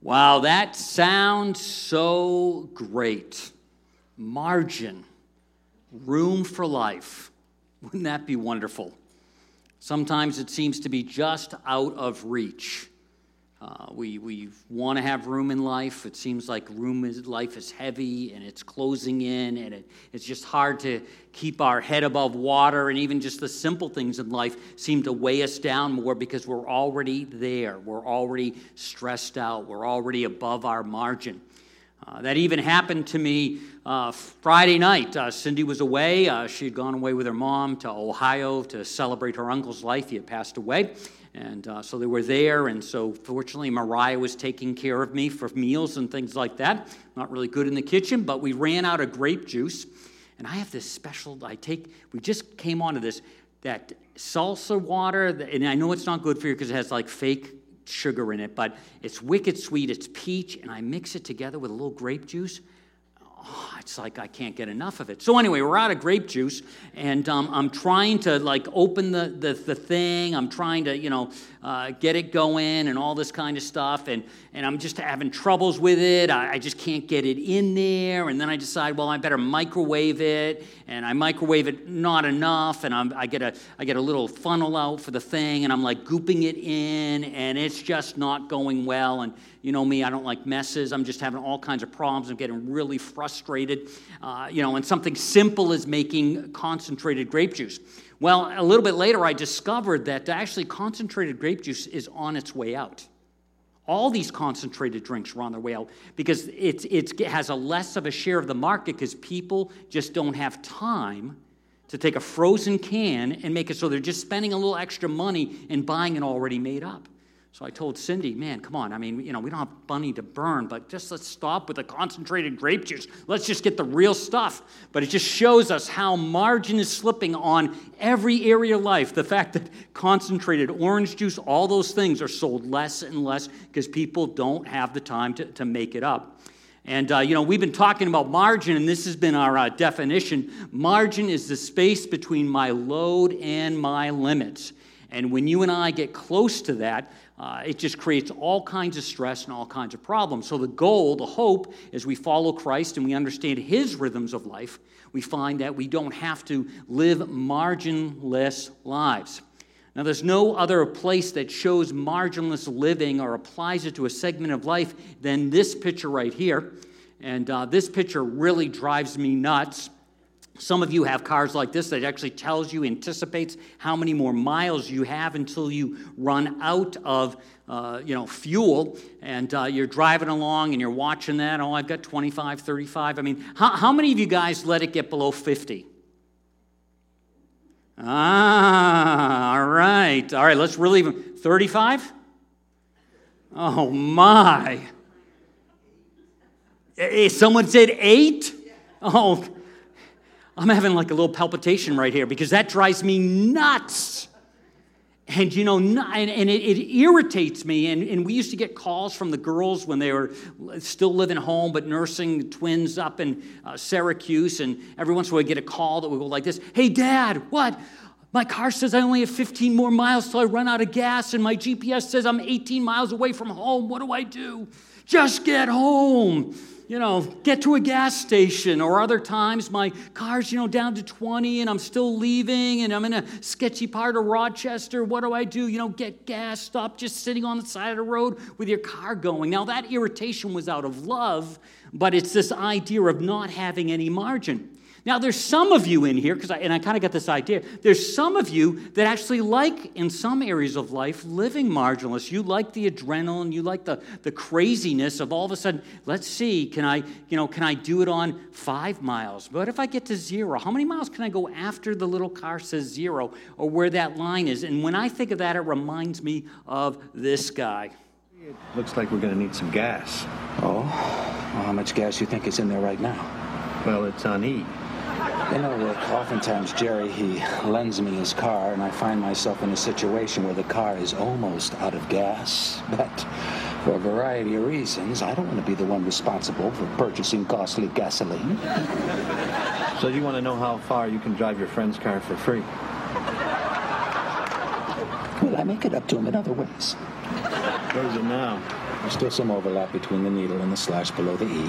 Wow, that sounds so great. Margin, room for life. Wouldn't that be wonderful? Sometimes it seems to be just out of reach. Uh, we we want to have room in life. It seems like room in life is heavy and it's closing in, and it, it's just hard to keep our head above water. And even just the simple things in life seem to weigh us down more because we're already there. We're already stressed out. We're already above our margin. Uh, that even happened to me uh, Friday night. Uh, Cindy was away. Uh, she had gone away with her mom to Ohio to celebrate her uncle's life. He had passed away. And uh, so they were there, and so fortunately, Mariah was taking care of me for meals and things like that. Not really good in the kitchen, but we ran out of grape juice. And I have this special, I take, we just came onto this, that salsa water, and I know it's not good for you because it has like fake sugar in it, but it's wicked sweet. It's peach, and I mix it together with a little grape juice oh, it's like I can't get enough of it. So anyway, we're out of grape juice, and um, I'm trying to like open the, the, the thing. I'm trying to you know uh, get it going and all this kind of stuff, and and I'm just having troubles with it. I, I just can't get it in there, and then I decide, well, I better microwave it, and I microwave it not enough, and I'm, I get a I get a little funnel out for the thing, and I'm like gooping it in, and it's just not going well, and you know me, I don't like messes. I'm just having all kinds of problems. I'm getting really frustrated. Uh, you know, and something simple as making concentrated grape juice. Well, a little bit later, I discovered that actually concentrated grape juice is on its way out. All these concentrated drinks are on their way out because it, it has a less of a share of the market because people just don't have time to take a frozen can and make it so they're just spending a little extra money and buying it already made up. So I told Cindy, man, come on. I mean, you know, we don't have money to burn, but just let's stop with the concentrated grape juice. Let's just get the real stuff. But it just shows us how margin is slipping on every area of life. The fact that concentrated orange juice, all those things are sold less and less because people don't have the time to, to make it up. And, uh, you know, we've been talking about margin, and this has been our uh, definition. Margin is the space between my load and my limits. And when you and I get close to that, uh, it just creates all kinds of stress and all kinds of problems. So, the goal, the hope, as we follow Christ and we understand his rhythms of life, we find that we don't have to live marginless lives. Now, there's no other place that shows marginless living or applies it to a segment of life than this picture right here. And uh, this picture really drives me nuts some of you have cars like this that actually tells you, anticipates how many more miles you have until you run out of uh, you know, fuel. And uh, you're driving along and you're watching that. Oh, I've got 25, 35. I mean, how, how many of you guys let it get below 50? Ah, all right. All right, let's really 35? Oh, my. Hey, someone said eight? Oh, I'm having like a little palpitation right here because that drives me nuts. And you know, and, it, it, irritates me. And, and we used to get calls from the girls when they were still living home but nursing twins up in uh, Syracuse. And every once in a while, we get a call that would go like this Hey, Dad, what? My car says I only have 15 more miles till I run out of gas, and my GPS says I'm 18 miles away from home. What do I do? Just get home you know, get to a gas station. Or other times, my car's, you know, down to 20 and I'm still leaving and I'm in a sketchy part of Rochester. What do I do? You know, get gas, stop just sitting on the side of the road with your car going. Now, that irritation was out of love, but it's this idea of not having any margin. Now, there's some of you in here, because I, and I kind of got this idea. There's some of you that actually like, in some areas of life, living marginless. You like the adrenaline, you like the, the craziness of all of a sudden, let's see, can I, you know, can I do it on five miles? What if I get to zero? How many miles can I go after the little car says zero or where that line is? And when I think of that, it reminds me of this guy. It looks like we're going to need some gas. Oh, well, how much gas you think is in there right now? Well, it's on E. You know, Rick, oftentimes Jerry, he lends me his car, and I find myself in a situation where the car is almost out of gas. But for a variety of reasons, I don't want to be the one responsible for purchasing costly gasoline. So you want to know how far you can drive your friend's car for free? Well, I make it up to him in other ways. What is it now? There's still some overlap between the needle and the slash below the E.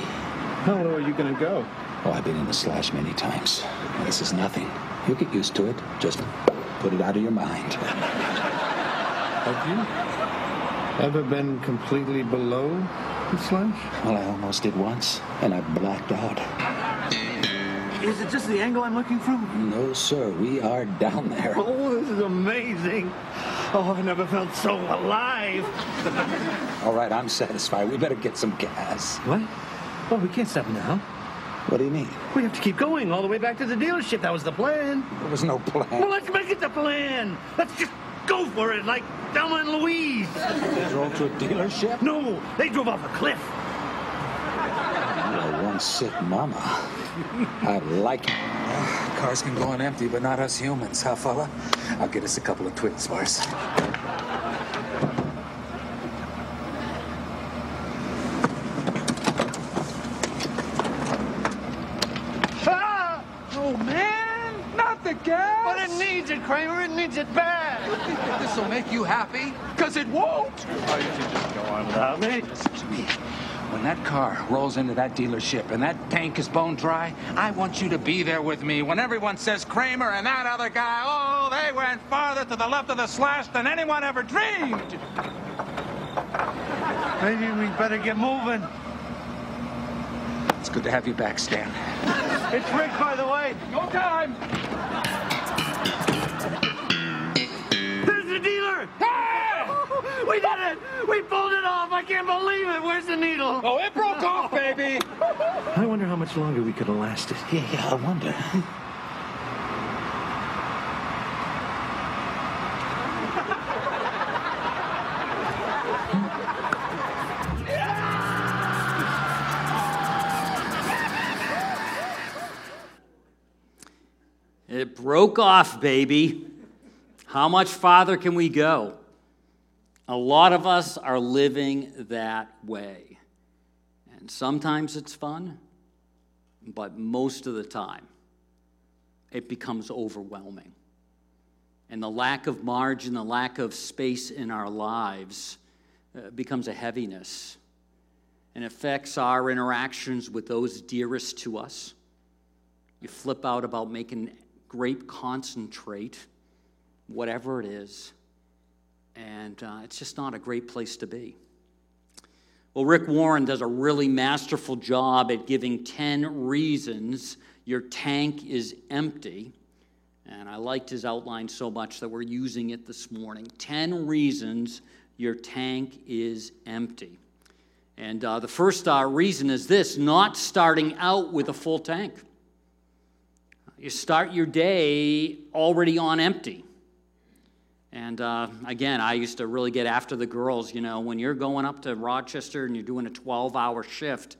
How low are you going to go? Oh, I've been in the slash many times. This is nothing. You'll get used to it. Just put it out of your mind. Have you ever been completely below the slash? Well, I almost did once, and I blacked out. Is it just the angle I'm looking from? No, sir. We are down there. Oh, this is amazing. Oh, I've never felt so alive. All right, I'm satisfied. We better get some gas. What? Well, we can't stop now. What do you mean? We have to keep going all the way back to the dealership. That was the plan. There was no plan. Well, let's make it the plan. Let's just go for it like Thelma and Louise. They drove to a dealership? No, they drove off a cliff. You're one sick mama. I like it. Cars can go on empty, but not us humans, huh, fella? I'll get us a couple of Twix bars. Ah! Oh, man! Not the gas! But it needs it, Kramer. It needs it bad. This will make you happy, because it won't. Oh, you can just go on without me. Listen to me. When that car rolls into that dealership and that tank is bone dry, I want you to be there with me when everyone says Kramer and that other guy, oh, they went farther to the left of the slash than anyone ever dreamed. Maybe we better get moving. It's good to have you back, Stan. It's Rick, by the way. No time. We did it! We pulled it off! I can't believe it! Where's the needle? Oh, it broke off, baby. I wonder how much longer we could have lasted. Yeah, yeah, I wonder. It broke off, baby. How much farther can we go? A lot of us are living that way. And sometimes it's fun, but most of the time it becomes overwhelming. And the lack of margin, the lack of space in our lives uh, becomes a heaviness and affects our interactions with those dearest to us. You flip out about making grape concentrate, whatever it is, and uh, it's just not a great place to be. Well, Rick Warren does a really masterful job at giving 10 reasons your tank is empty. And I liked his outline so much that we're using it this morning. 10 reasons your tank is empty. And uh, the first uh, reason is this not starting out with a full tank. You start your day already on empty. And uh, again, I used to really get after the girls. You know, when you're going up to Rochester and you're doing a 12 hour shift,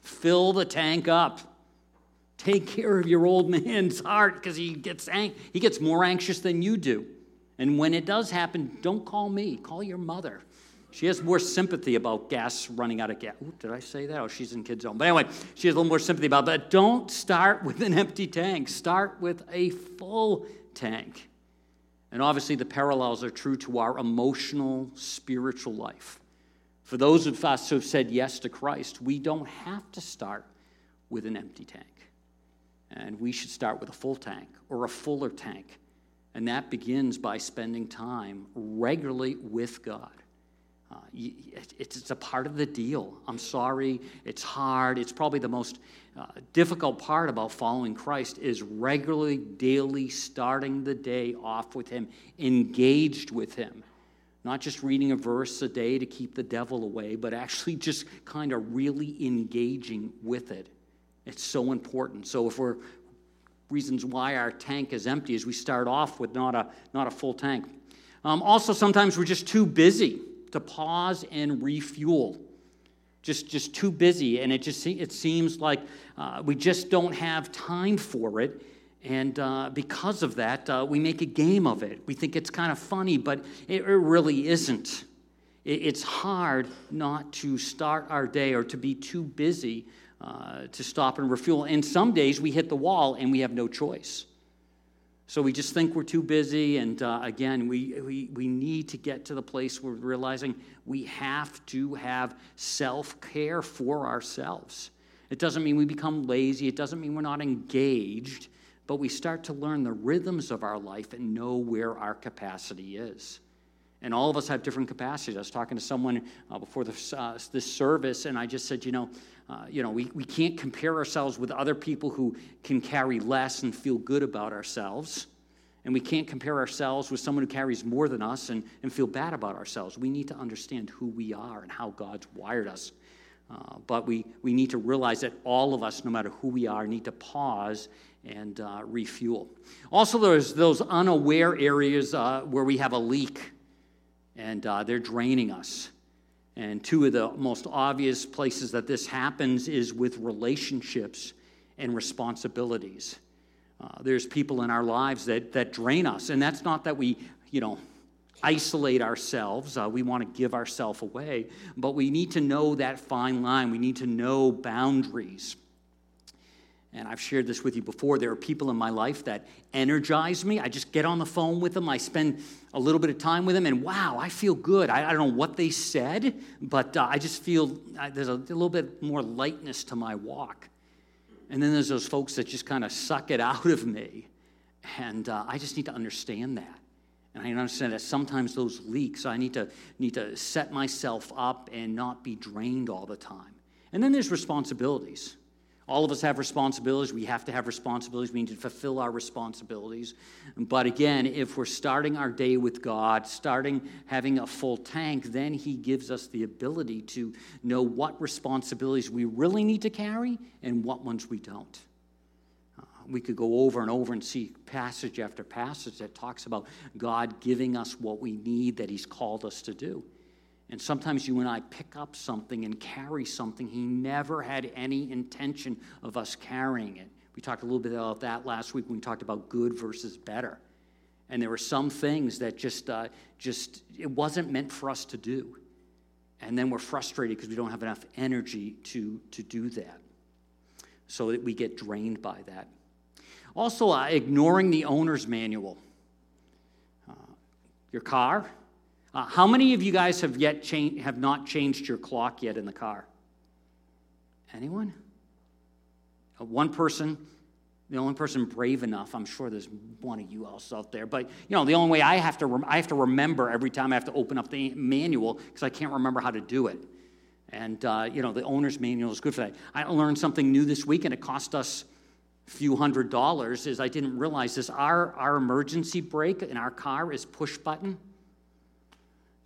fill the tank up. Take care of your old man's heart because he gets, ang- he gets more anxious than you do. And when it does happen, don't call me, call your mother. She has more sympathy about gas running out of gas. Ooh, did I say that? Oh, she's in kids' zone. But anyway, she has a little more sympathy about that. Don't start with an empty tank. Start with a full tank. And obviously, the parallels are true to our emotional, spiritual life. For those of us who have said yes to Christ, we don't have to start with an empty tank. And we should start with a full tank or a fuller tank. And that begins by spending time regularly with God. Uh, it's, a part of the deal. I'm sorry, it's hard. It's probably the most uh, difficult part about following Christ is regularly, daily starting the day off with Him, engaged with Him. Not just reading a verse a day to keep the devil away, but actually just kind of really engaging with it. It's so important. So if we're reasons why our tank is empty is we start off with not a not a full tank. Um, also, sometimes we're just too busy to pause and refuel. Just, just too busy, and it just it seems like uh, we just don't have time for it. And uh, because of that, uh, we make a game of it. We think it's kind of funny, but it, it really isn't. It, it's hard not to start our day or to be too busy uh, to stop and refuel. And some days we hit the wall and we have no choice. So we just think we're too busy. And uh, again, we, we, we need to get to the place where we're realizing we have to have self care for ourselves. It doesn't mean we become lazy, it doesn't mean we're not engaged, but we start to learn the rhythms of our life and know where our capacity is. And all of us have different capacities. I was talking to someone uh, before this, uh, this service, and I just said, you know, uh, you know, we, we can't compare ourselves with other people who can carry less and feel good about ourselves. And we can't compare ourselves with someone who carries more than us and, and feel bad about ourselves. We need to understand who we are and how God's wired us. Uh, but we, we need to realize that all of us, no matter who we are, need to pause and uh, refuel. Also, there's those unaware areas uh, where we have a leak and uh, they're draining us. And two of the most obvious places that this happens is with relationships and responsibilities. Uh, there's people in our lives that, that drain us. And that's not that we, you know, isolate ourselves. Uh, we want to give ourselves away. But we need to know that fine line. We need to know boundaries. And I've shared this with you before. There are people in my life that energize me. I just get on the phone with them. I spend a little bit of time with them, and wow, I feel good. I, I don't know what they said, but uh, I just feel uh, there's a, a little bit more lightness to my walk. And then there's those folks that just kind of suck it out of me. And uh, I just need to understand that. And I understand that sometimes those leaks, I need to, need to set myself up and not be drained all the time. And then there's responsibilities. All of us have responsibilities. We have to have responsibilities. We need to fulfill our responsibilities. But again, if we're starting our day with God, starting having a full tank, then He gives us the ability to know what responsibilities we really need to carry and what ones we don't. Uh, we could go over and over and see passage after passage that talks about God giving us what we need that He's called us to do. And sometimes you and I pick up something and carry something he never had any intention of us carrying it. We talked a little bit about that last week when we talked about good versus better. And there were some things that just, uh, just it wasn't meant for us to do. And then we're frustrated because we don't have enough energy to, to do that. So that we get drained by that. Also, uh, ignoring the owner's manual. Uh, your car, uh, how many of you guys have yet cha- have not changed your clock yet in the car? Anyone? Uh, one person, the only person brave enough. I'm sure there's one of you else out there, but you know the only way I have to rem- I have to remember every time I have to open up the manual because I can't remember how to do it. And uh, you know the owner's manual is good for that. I learned something new this week, and it cost us a few hundred dollars. Is I didn't realize this. Our our emergency brake in our car is push button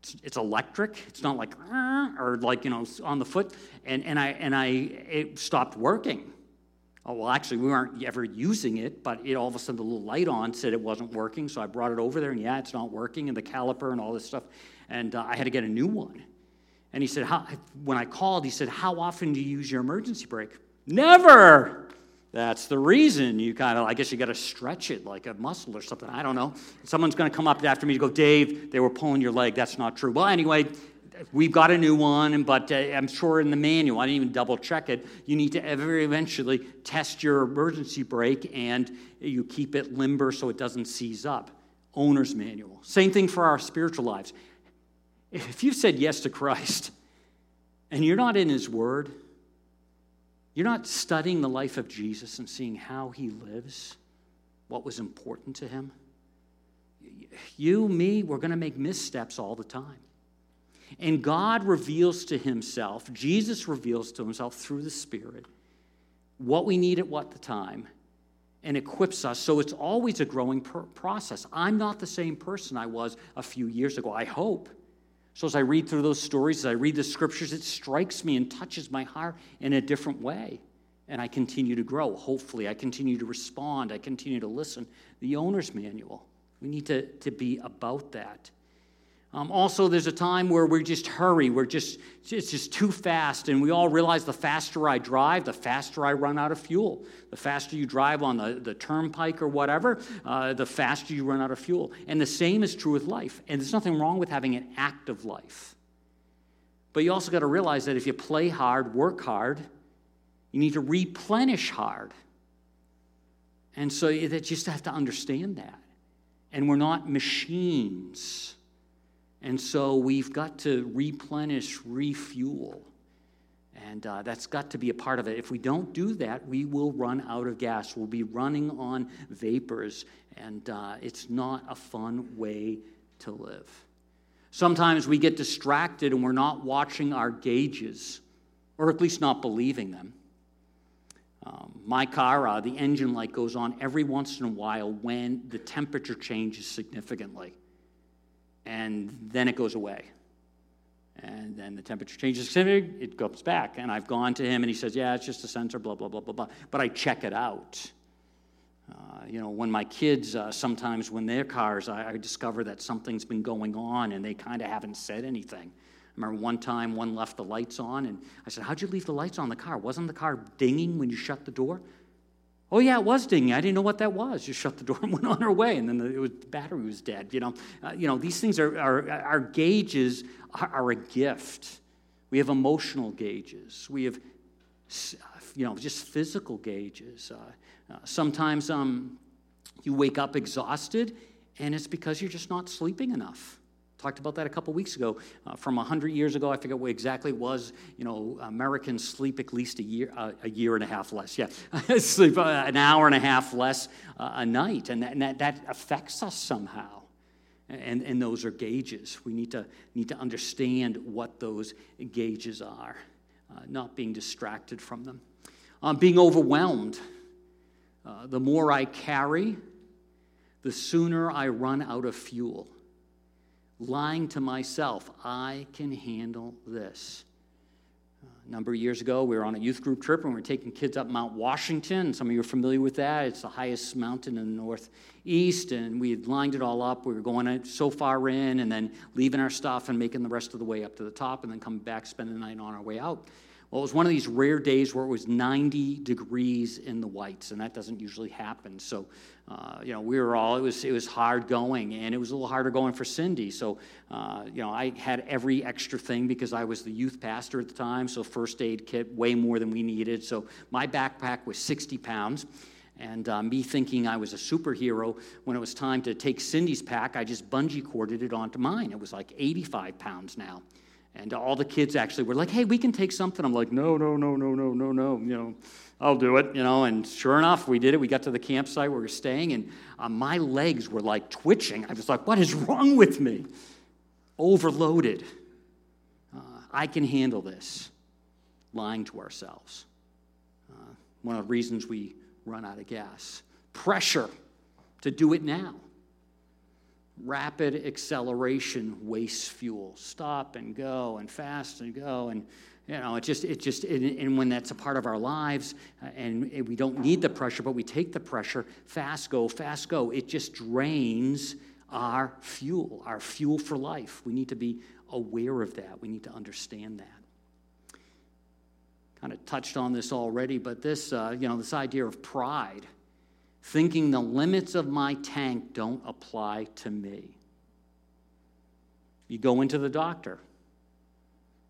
it's, it's electric. It's not like or like you know on the foot. And and I and I it stopped working. Oh well, actually we weren't ever using it, but it all of a sudden the little light on said it wasn't working. So I brought it over there, and yeah, it's not working, and the caliper and all this stuff. And uh, I had to get a new one. And he said, how, when I called, he said, How often do you use your emergency brake? Never. That's the reason you kind of, I guess you got to stretch it like a muscle or something. I don't know. Someone's going to come up after me to go, Dave, they were pulling your leg. That's not true. Well, anyway, we've got a new one, but uh, I'm sure in the manual, I didn't even double check it, you need to ever eventually test your emergency brake and you keep it limber so it doesn't seize up. Owner's manual. Same thing for our spiritual lives. If you've said yes to Christ and you're not in His Word, you're not studying the life of Jesus and seeing how he lives, what was important to him. You, me, we're going to make missteps all the time. And God reveals to himself, Jesus reveals to himself through the Spirit, what we need at what the time and equips us. So it's always a growing process. I'm not the same person I was a few years ago, I hope. So as I read through those stories, as I read the scriptures, it strikes me and touches my heart in a different way. And I continue to grow. Hopefully, I continue to respond. I continue to listen. The owner's manual. We need to, to be about that. Um, also, there's a time where we just hurry. We're just, it's just too fast. And we all realize the faster I drive, the faster I run out of fuel. The faster you drive on the, the turnpike or whatever, uh, the faster you run out of fuel. And the same is true with life. And there's nothing wrong with having an active life. But you also got to realize that if you play hard, work hard, you need to replenish hard. And so you just have to understand that. And we're not machines. And so we've got to replenish, refuel. And uh, that's got to be a part of it. If we don't do that, we will run out of gas. We'll be running on vapors. And uh, it's not a fun way to live. Sometimes we get distracted and we're not watching our gauges, or at least not believing them. Um, my car, uh, the engine light goes on every once in a while when the temperature changes significantly. And then it goes away. And then the temperature changes, it goes back. And I've gone to him and he says, Yeah, it's just a sensor, blah, blah, blah, blah, blah. But I check it out. Uh, you know, when my kids, uh, sometimes when their cars, I, I discover that something's been going on and they kind of haven't said anything. I remember one time one left the lights on, and I said, How'd you leave the lights on the car? Wasn't the car dinging when you shut the door? Oh, yeah, it was dinging. I didn't know what that was. Just shut the door and went on our way, and then the, was, the battery was dead. You know, uh, you know these things are, are our gauges are, are, a gift. We have emotional gauges. We have, you know, just physical gauges. Uh, uh, sometimes um, you wake up exhausted, and it's because you're just not sleeping enough. Talked about that a couple weeks ago. Uh, from 100 years ago, I forget what exactly it was. You know, Americans sleep at least a year, uh, a year and a half less. Yeah, sleep uh, an hour and a half less uh, a night, and, that, and that, that affects us somehow. And, and those are gauges. We need to, need to understand what those gauges are, uh, not being distracted from them. Um, being overwhelmed. Uh, the more I carry, the sooner I run out of fuel lying to myself, I can handle this. A number of years ago, we were on a youth group trip and we were taking kids up Mount Washington. Some of you are familiar with that. It's the highest mountain in the northeast, and we had lined it all up. We were going so far in and then leaving our stuff and making the rest of the way up to the top and then coming back, spending the night on our way out. Well, it was one of these rare days where it was 90 degrees in the Whites, and that doesn't usually happen. So, uh, you know, we were all, it was, it was hard going, and it was a little harder going for Cindy. So, uh, you know, I had every extra thing because I was the youth pastor at the time, so first aid kit, way more than we needed. So, my backpack was 60 pounds. And uh, me thinking I was a superhero, when it was time to take Cindy's pack, I just bungee corded it onto mine. It was like 85 pounds now. And all the kids actually were like, hey, we can take something. I'm like, no, no, no, no, no, no, no. You know, I'll do it, you know. And sure enough, we did it. We got to the campsite where we were staying, and uh, my legs were like twitching. I was like, what is wrong with me? Overloaded. Uh, I can handle this. Lying to ourselves. Uh, one of the reasons we run out of gas. Pressure to do it now rapid acceleration wastes fuel. Stop and go and fast and go and you know, it just, it just, and when that's a part of our lives, uh, and we don't need the pressure, but we take the pressure, fast go, fast go, it just drains our fuel, our fuel for life. We need to be aware of that. We need to understand that. Kind of touched on this already, but this, uh, you know, this idea of pride thinking the limits of my tank don't apply to me. You go into the doctor.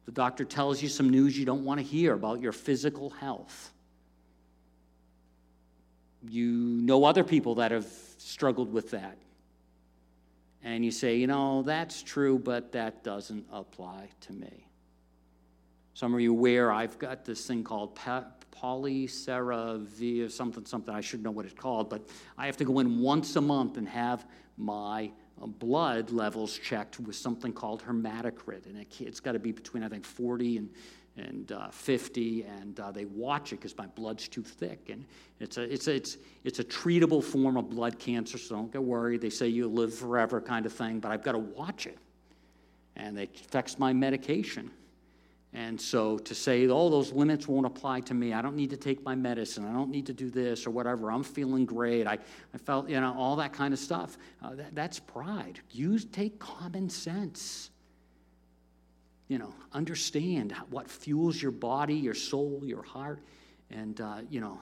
The doctor tells you some news you don't want to hear about your physical health. You know other people that have struggled with that. And you say, you know, that's true, but that doesn't apply to me. Some of you aware I've got this thing called polycerevia, something, something. I should know what it's called, but I have to go in once a month and have my uh, blood levels checked with something called hematocrit, and it, has got to be between I think 40 and and uh, 50, and uh, they watch it because my blood's too thick, and it's a it's a it's it's a treatable form of blood cancer. So don't get worried. They say you live forever, kind of thing, but I've got to watch it, and it affects my medication. And so to say, oh, those limits won't apply to me. I don't need to take my medicine. I don't need to do this or whatever. I'm feeling great. I, I felt, you know, all that kind of stuff. Uh, that, that's pride. Use, take common sense. You know, understand what fuels your body, your soul, your heart. And, uh, you know,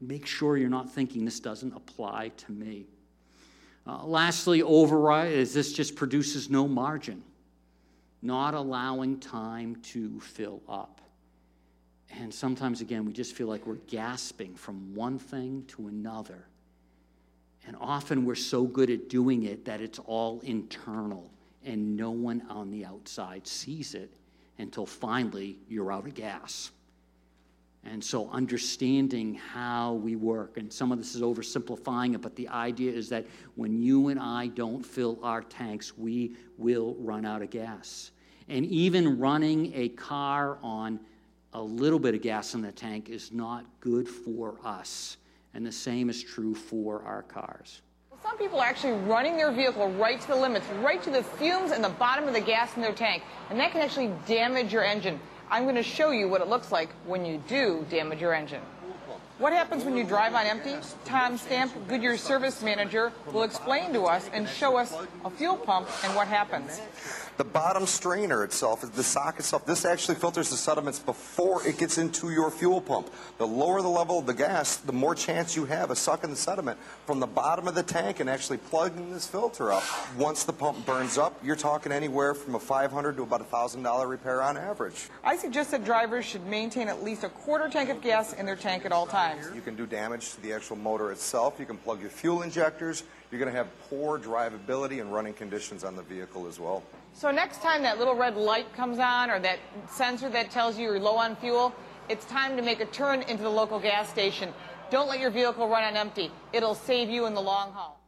make sure you're not thinking this doesn't apply to me. Uh, lastly, override is this just produces no margin not allowing time to fill up. And sometimes, again, we just feel like we're gasping from one thing to another And often we're so good at doing it that it's all internal and no one on the outside sees it until finally you're out of gas. And so, understanding how we work, and some of this is oversimplifying it, but the idea is that when you and I don't fill our tanks, we will run out of gas. And even running a car on a little bit of gas in the tank is not good for us. And the same is true for our cars. Some people are actually running their vehicle right to the limits, right to the fumes and the bottom of the gas in their tank, and that can actually damage your engine. I'm going to show you what it looks like when you do damage your engine. What happens when you drive on empty? Tom Stamp, Goodyear service manager, will explain to us and show us a fuel pump and what happens. The bottom strainer itself, the sock itself, this actually filters the sediments before it gets into your fuel pump. The lower the level of the gas, the more chance you have of sucking the sediment from the bottom of the tank and actually plugging this filter up. Once the pump burns up, you're talking anywhere from a 500 to about a $1,000 repair on average. I suggest that drivers should maintain at least a quarter tank of gas in their tank at all times. You can do damage to the actual motor itself. You can plug your fuel injectors. You're going to have poor drivability and running conditions on the vehicle as well. So next time that little red light comes on or that sensor that tells you you're low on fuel, it's time to make a turn into the local gas station. Don't let your vehicle run on empty. It'll save you in the long haul.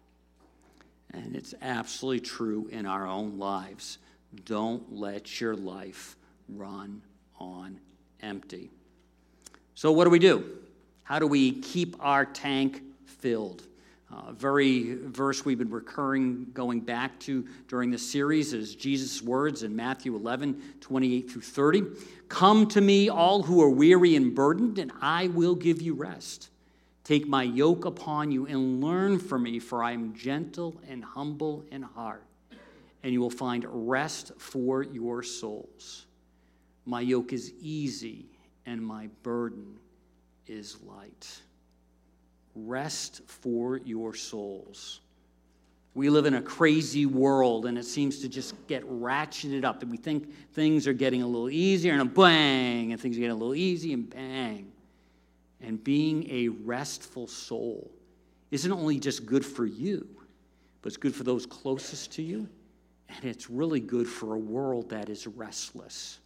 And it's absolutely true in our own lives. Don't let your life run on empty. So, what do we do? How do we keep our tank filled? Uh, very verse we've been recurring going back to during this series is Jesus' words in Matthew 11, 28 through 30. Come to me, all who are weary and burdened, and I will give you rest. Take my yoke upon you and learn from me, for I am gentle and humble in heart, and you will find rest for your souls. My yoke is easy, and my burden is light rest for your souls. We live in a crazy world and it seems to just get ratcheted up. That we think things are getting a little easier and a bang, and things are getting a little easy and bang. And being a restful soul isn't only just good for you, but it's good for those closest to you. And it's really good for a world that is restless.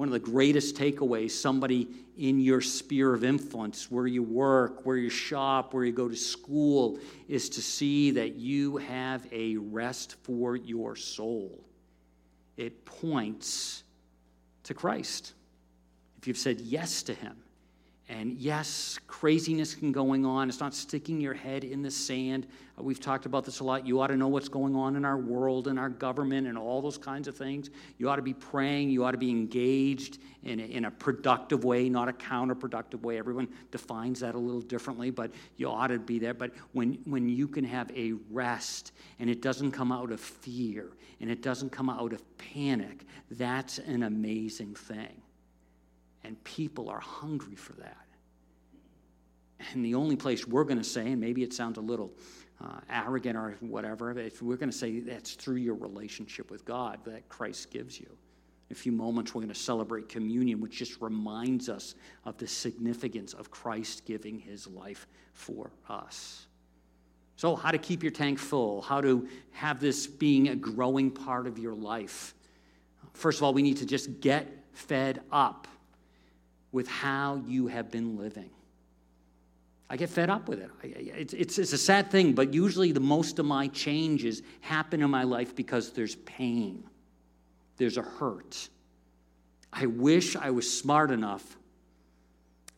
One of the greatest takeaways, somebody in your sphere of influence, where you work, where you shop, where you go to school, is to see that you have a rest for your soul. It points to Christ. If you've said yes to Him, and yes, craziness can going on. It's not sticking your head in the sand. Uh, we've talked about this a lot. You ought to know what's going on in our world and our government and all those kinds of things. You ought to be praying. You ought to be engaged in a, in a productive way, not a counterproductive way. Everyone defines that a little differently, but you ought to be there. But when, when you can have a rest and it doesn't come out of fear and it doesn't come out of panic, that's an amazing thing. And people are hungry for that. And the only place we're going to say, and maybe it sounds a little uh, arrogant or whatever, if we're going to say that's through your relationship with God that Christ gives you. In a few moments, we're going to celebrate communion, which just reminds us of the significance of Christ giving his life for us. So, how to keep your tank full, how to have this being a growing part of your life. First of all, we need to just get fed up with how you have been living. I get fed up with it. It's, it's, it's, a sad thing, but usually the most of my changes happen in my life because there's pain, there's a hurt. I wish I was smart enough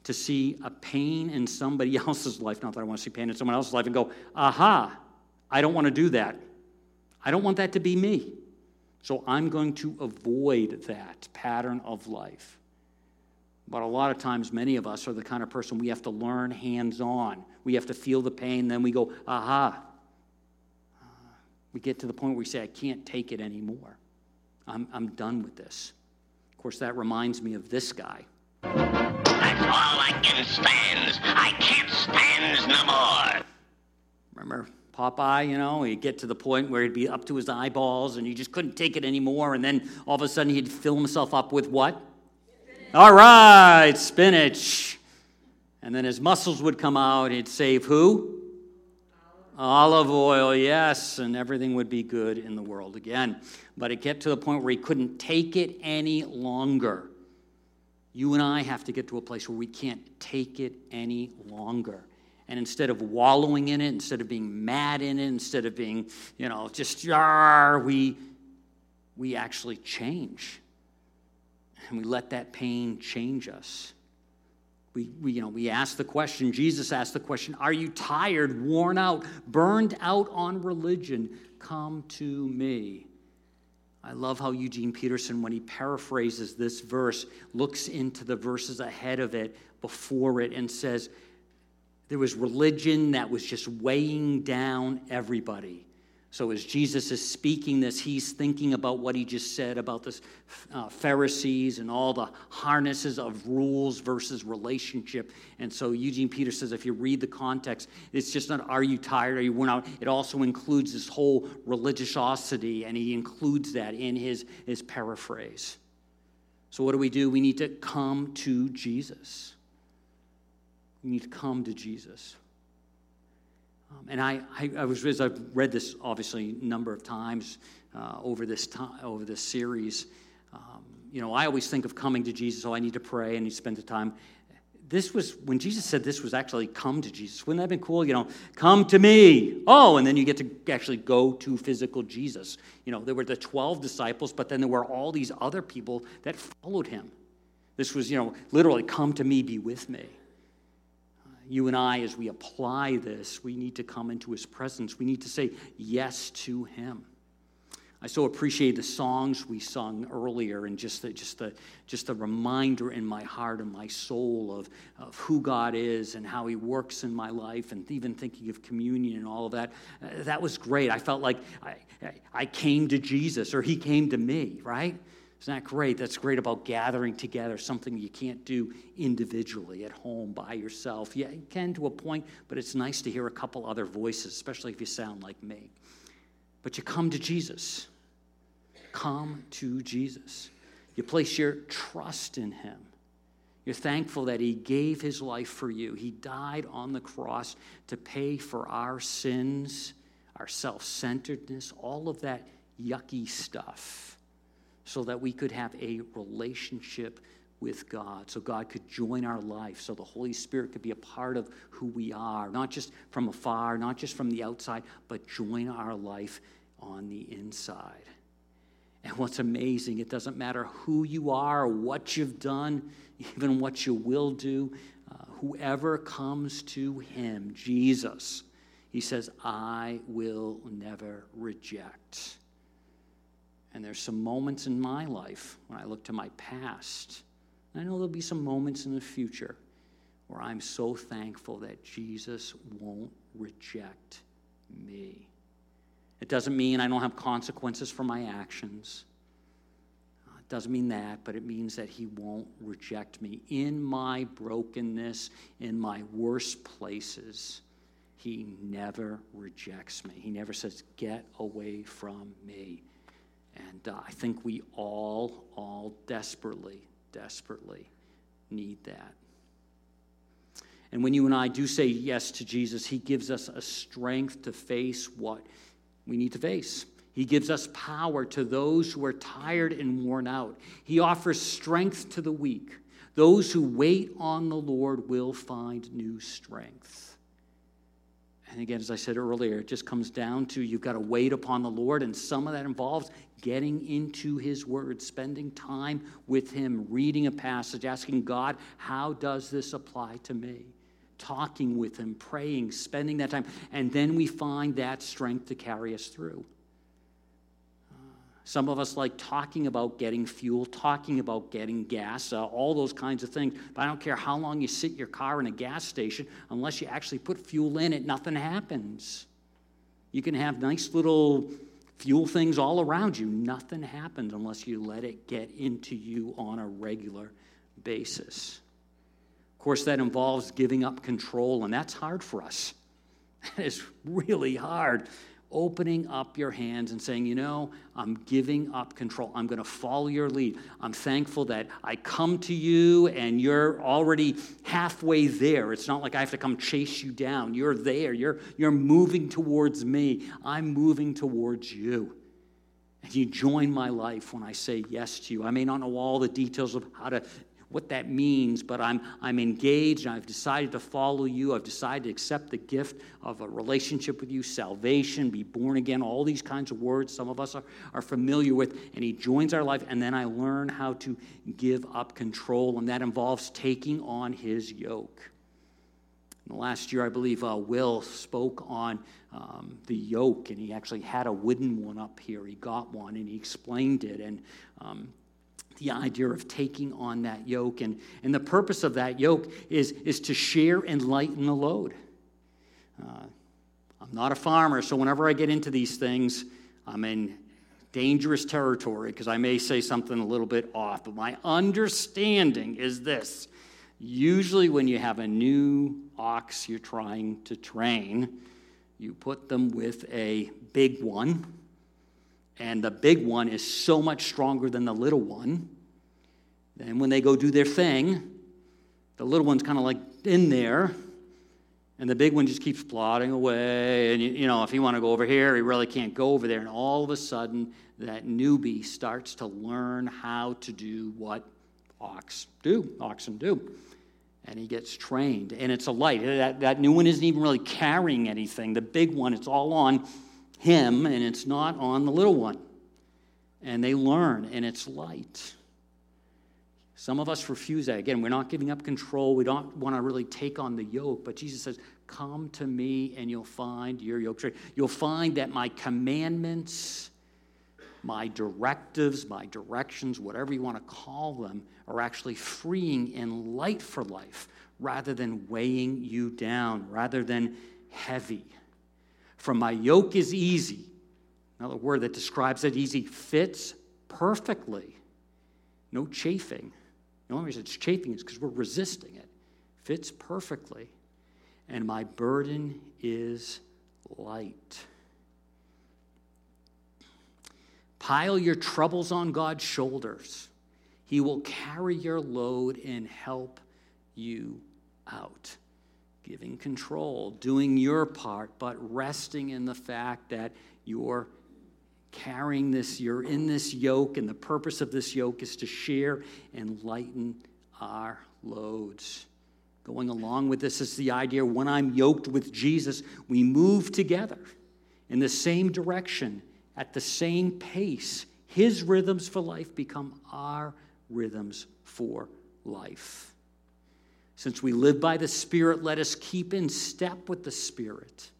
to see a pain in somebody else's life, not that I want to see pain in someone else's life, and go, aha, I don't want to do that. I don't want that to be me. So I'm going to avoid that pattern of life. But a lot of times, many of us are the kind of person we have to learn hands on. We have to feel the pain, then we go, aha. Uh, we get to the point where we say, I can't take it anymore. I'm, I'm done with this. Of course, that reminds me of this guy. That's all I can stand. I can't stand no more. Remember Popeye, you know, he'd get to the point where he'd be up to his eyeballs and he just couldn't take it anymore. And then all of a sudden he'd fill himself up with what? All right, spinach. And then his muscles would come out. He'd save who? Olive Oyl, yes, and everything would be good in the world again. But it kept to the point where he couldn't take it any longer. You and I have to get to a place where we can't take it any longer. And instead of wallowing in it, instead of being mad in it, instead of being, you know, just we, we actually change. And we let that pain change us. We, we, you know, we ask the question, Jesus asked the question, Are you tired, worn out, burned out on religion? Come to me. I love how Eugene Peterson, when he paraphrases this verse, looks into the verses ahead of it, before it, and says, There was religion that was just weighing down everybody. So, as Jesus is speaking this, he's thinking about what he just said about the uh, Pharisees and all the harnesses of rules versus relationship. And so, Eugene Peter says, if you read the context, it's just not, are you tired? Are you worn out? It also includes this whole religiosity, and he includes that in his, his paraphrase. So, what do we do? We need to come to Jesus. We need to come to Jesus. Um, and I, I, I, was, as I've read this obviously a number of times uh, over this time, over this series, um, you know, I always think of coming to Jesus. Oh, I need to pray. Need to spend the time. This was when Jesus said this was actually come to Jesus. Wouldn't that have been cool? You know, come to me. Oh, and then you get to actually go to physical Jesus. You know, there were the 12 disciples, but then there were all these other people that followed him. This was, you know, literally, come to me, be with me you and I, as we apply this, we need to come into his presence. We need to say yes to him. I so appreciate the songs we sung earlier and just the, just the, just the reminder in my heart and my soul of, of who God is and how he works in my life and even thinking of communion and all of that. Uh, that was great. I felt like I, I came to Jesus or he came to me, right? Isn't that great? That's great about gathering together, something you can't do individually at home by yourself. Yeah, you can to a point, but it's nice to hear a couple other voices, especially if you sound like me. But you come to Jesus. Come to Jesus. You place your trust in Him. You're thankful that He gave His life for you. He died on the cross to pay for our sins, our self centeredness, all of that yucky stuff so that we could have a relationship with God, so God could join our life, so the Holy Spirit could be a part of who we are, not just from afar, not just from the outside, but join our life on the inside. And what's amazing, it doesn't matter who you are, what you've done, even what you will do, uh, whoever comes to Him, Jesus, He says, I will never reject. And there's some moments in my life when I look to my past. and I know there'll be some moments in the future where I'm so thankful that Jesus won't reject me. It doesn't mean I don't have consequences for my actions. Uh, it doesn't mean that, but it means that He won't reject me. In my brokenness, in my worst places, He never rejects me. He never says, Get away from me. And uh, I think we all, all desperately, desperately need that. And when you and I do say yes to Jesus, He gives us a strength to face what we need to face. He gives us power to those who are tired and worn out. He offers strength to the weak. Those who wait on the Lord will find new strength. And again, as I said earlier, it just comes down to you've got to wait upon the Lord, and some of that involves getting into His Word, spending time with Him, reading a passage, asking God, how does this apply to me? Talking with Him, praying, spending that time, and then we find that strength to carry us through. Some of us like talking about getting fuel, talking about getting gas, uh, all those kinds of things. But I don't care how long you sit your car in a gas station, unless you actually put fuel in it, nothing happens. You can have nice little fuel things all around you. Nothing happens unless you let it get into you on a regular basis. Of course, that involves giving up control, and that's hard for us. That is really hard opening up your hands and saying, you know, I'm giving up control. I'm going to follow your lead. I'm thankful that I come to you and you're already halfway there. It's not like I have to come chase you down. You're there. You're, you're moving towards me. I'm moving towards you. And you join my life when I say yes to you. I may not know all the details of how to what that means, but I'm, I'm engaged I've decided to follow you. I've decided to accept the gift of a relationship with you, salvation, be born again, all these kinds of words some of us are, are familiar with. And He joins our life, and then I learn how to give up control, and that involves taking on His yoke. In the last year, I believe uh, Will spoke on um, the yoke, and he actually had a wooden one up here. He got one and he explained it. And um, the idea of taking on that yoke. And, and the purpose of that yoke is, is to share and lighten the load. Uh, I'm not a farmer, so whenever I get into these things, I'm in dangerous territory because I may say something a little bit off. But my understanding is this usually, when you have a new ox you're trying to train, you put them with a big one and the big one is so much stronger than the little one. Then when they go do their thing, the little one's kind of like in there, and the big one just keeps plodding away. And, you know, if you want to go over here, he really can't go over there. And all of a sudden, that newbie starts to learn how to do what ox do, oxen do. And he gets trained. And it's a light. That, that new one isn't even really carrying anything. The big one, it's all on him and it's not on the little one. And they learn and it's light. Some of us refuse that. Again, we're not giving up control. We don't want to really take on the yoke. But Jesus says, Come to me and you'll find your yoke. You'll find that my commandments, my directives, my directions, whatever you want to call them, are actually freeing and light for life rather than weighing you down, rather than heavy. For my yoke is easy. Another word that describes it easy fits perfectly. No chafing. The only reason it's chafing is because we're resisting it. Fits perfectly. And my burden is light. Pile your troubles on God's shoulders. He will carry your load and help you out giving control, doing your part, but resting in the fact that you're carrying this, you're in this yoke, and the purpose of this yoke is to share and lighten our loads. Going along with this is the idea when I'm yoked with Jesus, we move together in the same direction, at the same pace. His rhythms for life become our rhythms for life. Since we live by the Spirit, let us keep in step with the Spirit.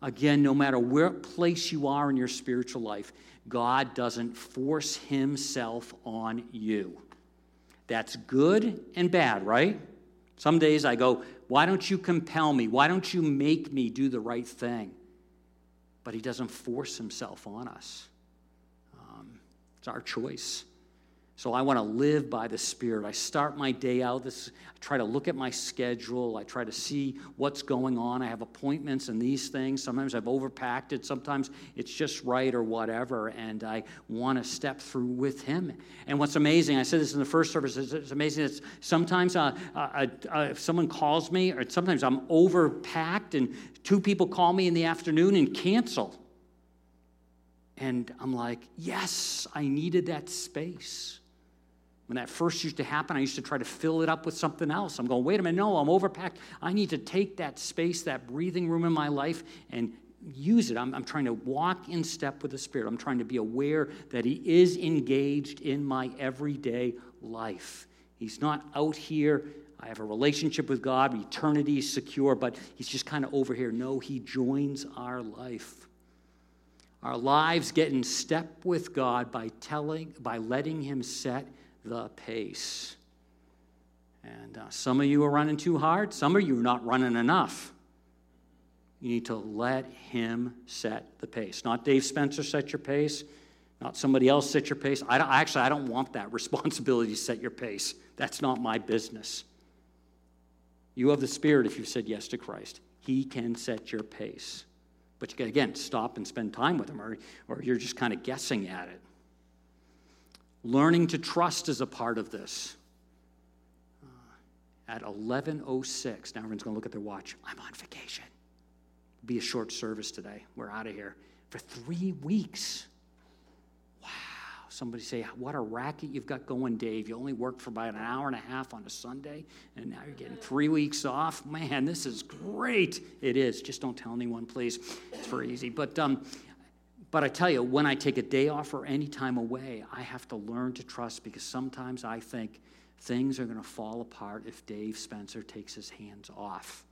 Again, no matter where place you are in your spiritual life, God doesn't force himself on you. That's good and bad, right? Some days I go, Why don't you compel me? Why don't you make me do the right thing? But he doesn't force himself on us. Um, it's our choice. So I want to live by the Spirit. I start my day out. This, I try to look at my schedule. I try to see what's going on. I have appointments and these things. Sometimes I've overpacked it. Sometimes it's just right or whatever. And I want to step through with Him. And what's amazing, I said this in the first service, it's amazing that sometimes uh, uh, uh, if someone calls me, or sometimes I'm overpacked and two people call me in the afternoon and cancel. And I'm like, yes, I needed that space. When that first used to happen, I used to try to fill it up with something else. I'm going, wait a minute, no, I'm overpacked. I need to take that space, that breathing room in my life, and use it. I'm, I'm, trying to walk in step with the Spirit. I'm trying to be aware that He is engaged in my everyday life. He's not out here. I have a relationship with God. Eternity is secure, but He's just kind of over here. No, He joins our life. Our lives get in step with God by telling, by letting Him set the pace. And uh, some of you are running too hard, some of you are not running enough. You need to let Him set the pace. Not Dave Spencer set your pace, not somebody else set your pace. I actually, I don't want that responsibility to set your pace. That's not my business. You have the Spirit if you've said yes to Christ. He can set your pace. But you got again stop and spend time with Him, or, or you're just kind of guessing at it. Learning to trust is a part of this. Uh, at 11:06, now everyone's going to look at their watch. I'm on vacation. Be a short service today. We're out of here for three weeks. Wow. Somebody say, What a racket you've got going, Dave. You only worked for about an hour and a half on a Sunday, and now you're getting three weeks off. Man, this is great. It is. Just don't tell anyone, please. It's very easy. But, um, but I tell you, when I take a day off or any time away, I have to learn to trust because sometimes I think things are going to fall apart if Dave Spencer takes his hands off.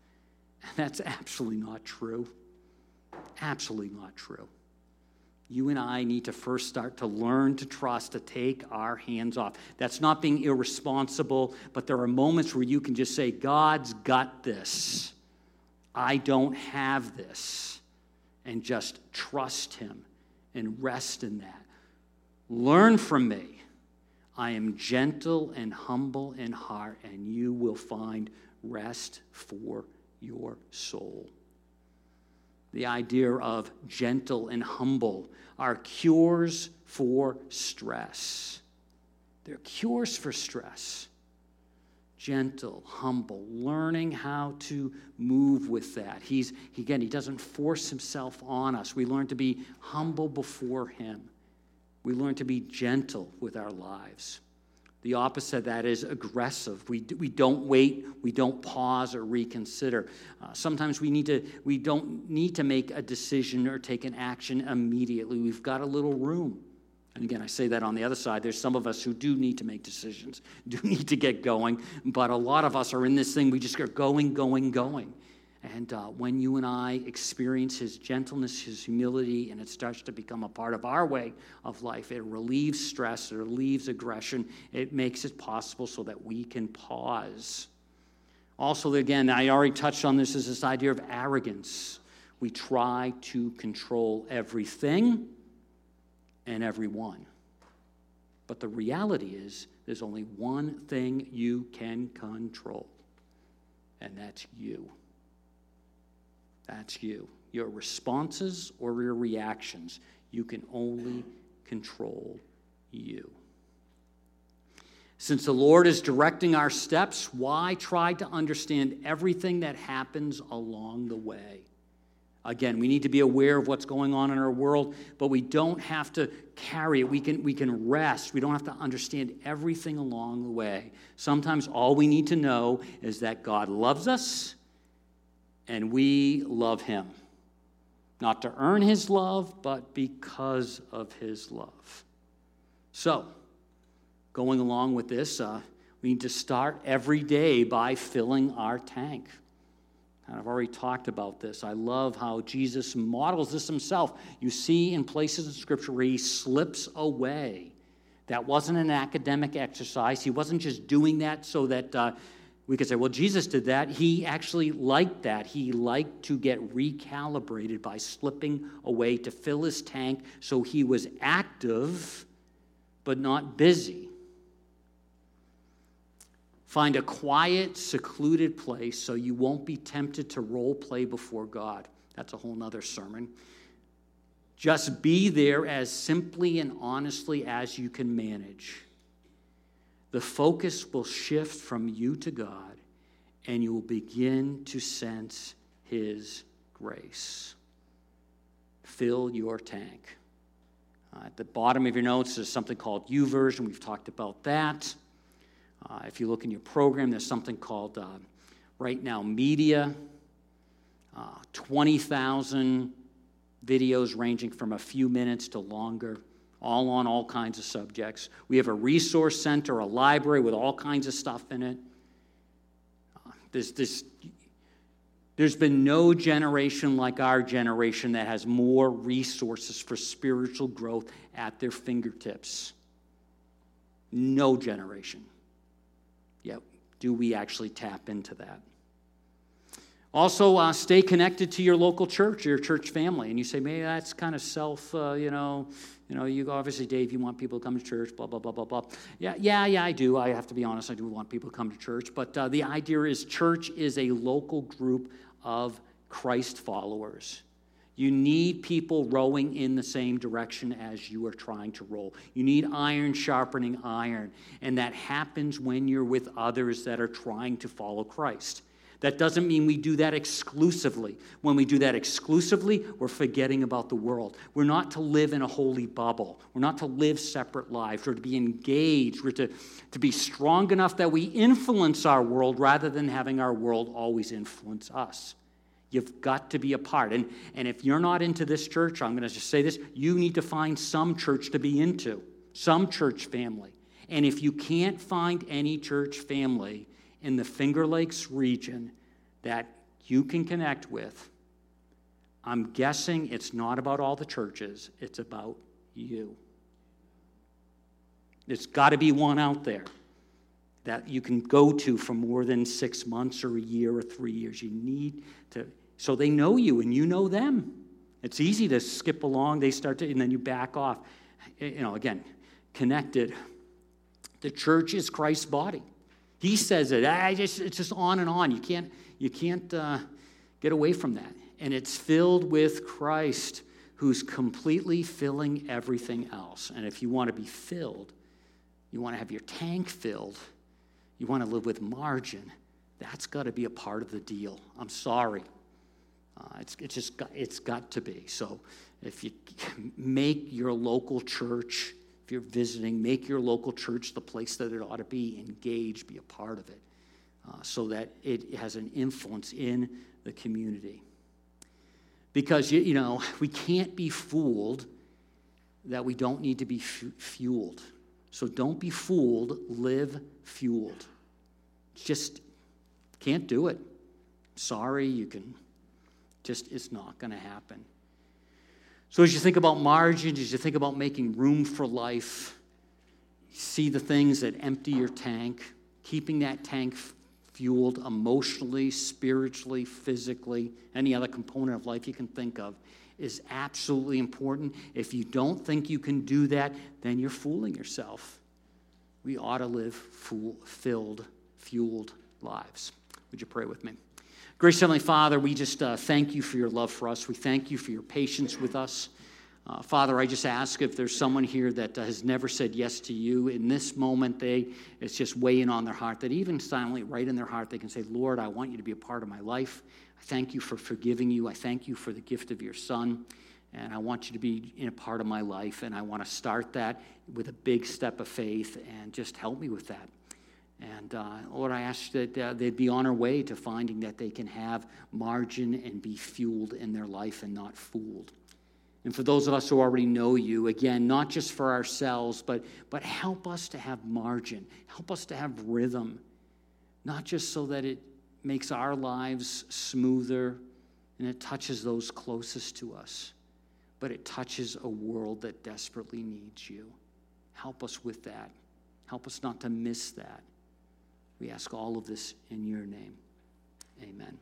And that's absolutely not true. Absolutely not true. You and I need to first start to learn to trust, to take our hands off. That's not being irresponsible, but there are moments where you can just say, God's got this. I don't have this. And just trust Him and rest in that. Learn from me. I am gentle and humble in heart, and you will find rest for your soul. The idea of gentle and humble are cures for stress. They're cures for stress. Gentle, humble, learning how to move with that. He's, again, he doesn't force himself on us. We learn to be humble before him. We learn to be gentle with our lives. The opposite of that is aggressive. We, we don't wait, we don't pause or reconsider. Uh, sometimes we, need to, we don't need to make a decision or take an action immediately. We've got a little room. And again, I say that on the other side. There's some of us who do need to make decisions, do need to get going, but a lot of us are in this thing, we just are going, going, going. And uh, when you and I experience his gentleness, his humility, and it starts to become a part of our way of life, it relieves stress, it relieves aggression, it makes it possible so that we can pause. Also, again, I already touched on this, is this idea of arrogance. We try to control everything and everyone. But the reality is, there's only one thing you can control, and that's you. That's you. Your responses or your reactions, you can only control you. Since the Lord is directing our steps, why try to understand everything that happens along the way? Again, we need to be aware of what's going on in our world, but we don't have to carry it. We can, we can rest. We don't have to understand everything along the way. Sometimes all we need to know is that God loves us and we love him. Not to earn his love, but because of his love. So, going along with this, uh, we need to start every day by filling our tank. And I've already talked about this. I love how Jesus models this himself. You see in places in Scripture where he slips away. That wasn't an academic exercise. He wasn't just doing that so that. Uh, we could say, well, Jesus did that. He actually liked that. He liked to get recalibrated by slipping away to fill his tank so he was active but not busy. Find a quiet, secluded place so you won't be tempted to role play before God. That's a whole nother sermon. Just be there as simply and honestly as you can manage the focus will shift from you to God, and you will begin to sense His grace. Fill your tank. Uh, at the bottom of your notes, there's something called YouVersion. We've talked about that. Uh, if you look in your program, there's something called uh, Right Now Media. Uh, 20,000 videos ranging from a few minutes to longer all on all kinds of subjects. We have a resource center, a library with all kinds of stuff in it. Uh, there's, this, there's been no generation like our generation that has more resources for spiritual growth at their fingertips. No generation. Yet, do we actually tap into that? Also, uh, stay connected to your local church, your church family. And you say, maybe that's kind of self, uh, you know, you know, you obviously, Dave, you want people to come to church, blah, blah, blah, blah, blah. Yeah, yeah, yeah, I do. I have to be honest, I do want people to come to church. But uh, the idea is church is a local group of Christ followers. You need people rowing in the same direction as you are trying to roll. You need iron sharpening iron. And that happens when you're with others that are trying to follow Christ. That doesn't mean we do that exclusively. When we do that exclusively, we're forgetting about the world. We're not to live in a holy bubble. We're not to live separate lives. We're to be engaged. We're to, to be strong enough that we influence our world rather than having our world always influence us. You've got to be a part. And, and if you're not into this church, I'm going to just say this you need to find some church to be into, some church family. And if you can't find any church family in the Finger Lakes region that you can connect with, I'm guessing it's not about all the churches, it's about you. There's got to be one out there that you can go to for more than six months or a year or three years. You need to so they know you and you know them. It's easy to skip along, they start to, and then you back off. You know, again, connected. The church is Christ's body. He says it. I just, it's just on and on. You can't, you can't uh, get away from that. And it's filled with Christ who's completely filling everything else. And if you want to be filled, you want to have your tank filled, you want to live with margin, that's got to be a part of the deal. I'm sorry. Uh, it's, it's just got, it's got to be. So if you make your local church, if you're visiting, make your local church the place that it ought to be. Engage, be a part of it, uh, so that it has an influence in the community. Because you, you know we can't be fooled that we don't need to be fueled. So don't be fooled. Live fueled. Just can't do it. Sorry, you can just is not going to happen. So, as you think about margins, as you think about making room for life, see the things that empty your tank, keeping that tank fueled emotionally, spiritually, physically, any other component of life you can think of is absolutely important. If you don't think you can do that, then you're fooling yourself. We ought to live full, filled, fueled lives. Would you pray with me? Gracious Heavenly Father, we just uh, thank you for your love for us. We thank you for your patience with us. Uh, Father, I just ask if there's someone here that uh, has never said yes to you in this moment, they it's just weighing on their heart that even silently, right in their heart, they can say, "Lord, I want you to be a part of my life. I thank you for forgiving you. I thank you for the gift of your Son, and I want you to be in a part of my life. And I want to start that with a big step of faith, and just help me with that." And uh, Lord, I ask that uh, they'd be on our way to finding that they can have margin and be fueled in their life and not fooled. And for those of us who already know you, again, not just for ourselves, but, but help us to have margin, help us to have rhythm, not just so that it makes our lives smoother and it touches those closest to us, but it touches a world that desperately needs you. Help us with that. Help us not to miss that. We ask all of this in your name. Amen.